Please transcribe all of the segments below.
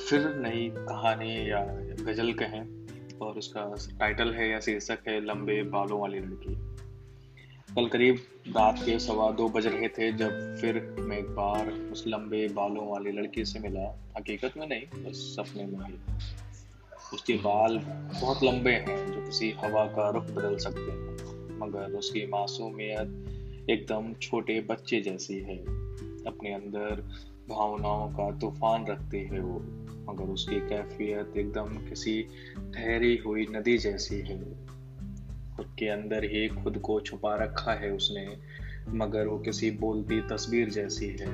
कहानी या गज़ल कहें, और उसका टाइटल है या शीर्षक है, लंबे बालों वाली लड़की। कल करीब रात के सवा दो बज रहे थे, जब फिर मैं एक बार उस लंबे बालों वाली लड़की से मिला। हकीकत में नहीं, बस सपने में ही उसके बाल बहुत लंबे हैं, जो किसी हवा का रुख बदल सकते हैं, मगर उसकी मासूमियत एकदम छोटे बच्चे जैसी है। अपने अंदर भावनाओं का तूफ़ान रखती है वो, मगर उसकी कैफियत एकदम किसी ठहरी हुई नदी जैसी है। खुद के अंदर ही खुद को छुपा रखा है उसने, मगर वो किसी बोलती तस्वीर जैसी है।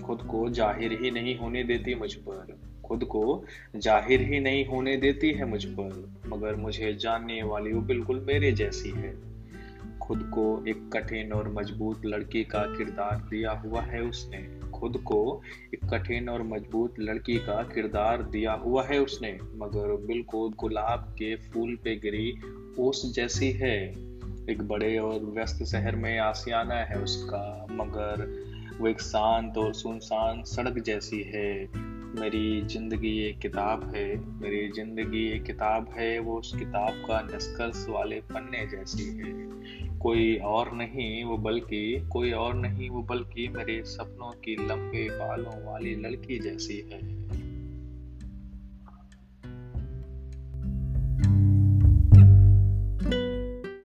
खुद को ज़ाहिर ही नहीं होने देती मुझ पर। खुद को ज़ाहिर ही नहीं होने देती है मुझ पर, मगर मुझे जानने वाली वो बिल्कुल मेरे जैसी है। खुद को एक कठिन और मज़बूत लड़की का किरदार दिया हुआ है उसने। खुद को एक कठिन और मज़बूत लड़की का किरदार दिया हुआ है उसने, मगर बिल्कुल गुलाब के फूल पे गिरी ओस जैसी है। एक बड़े और व्यस्त शहर में आसियाना है उसका, मगर वो एक शांत और सुनसान सड़क जैसी है। मेरी ज़िंदगी एक किताब है, मेरी ज़िंदगी एक किताब है, वो उस किताब का निष्कर्ष वाले पन्ने जैसी है। कोई और नहीं, वो बल्कि, कोई और नहीं, वो बल्कि मेरे सपनों की लंबे बालों वाली लड़की जैसी है।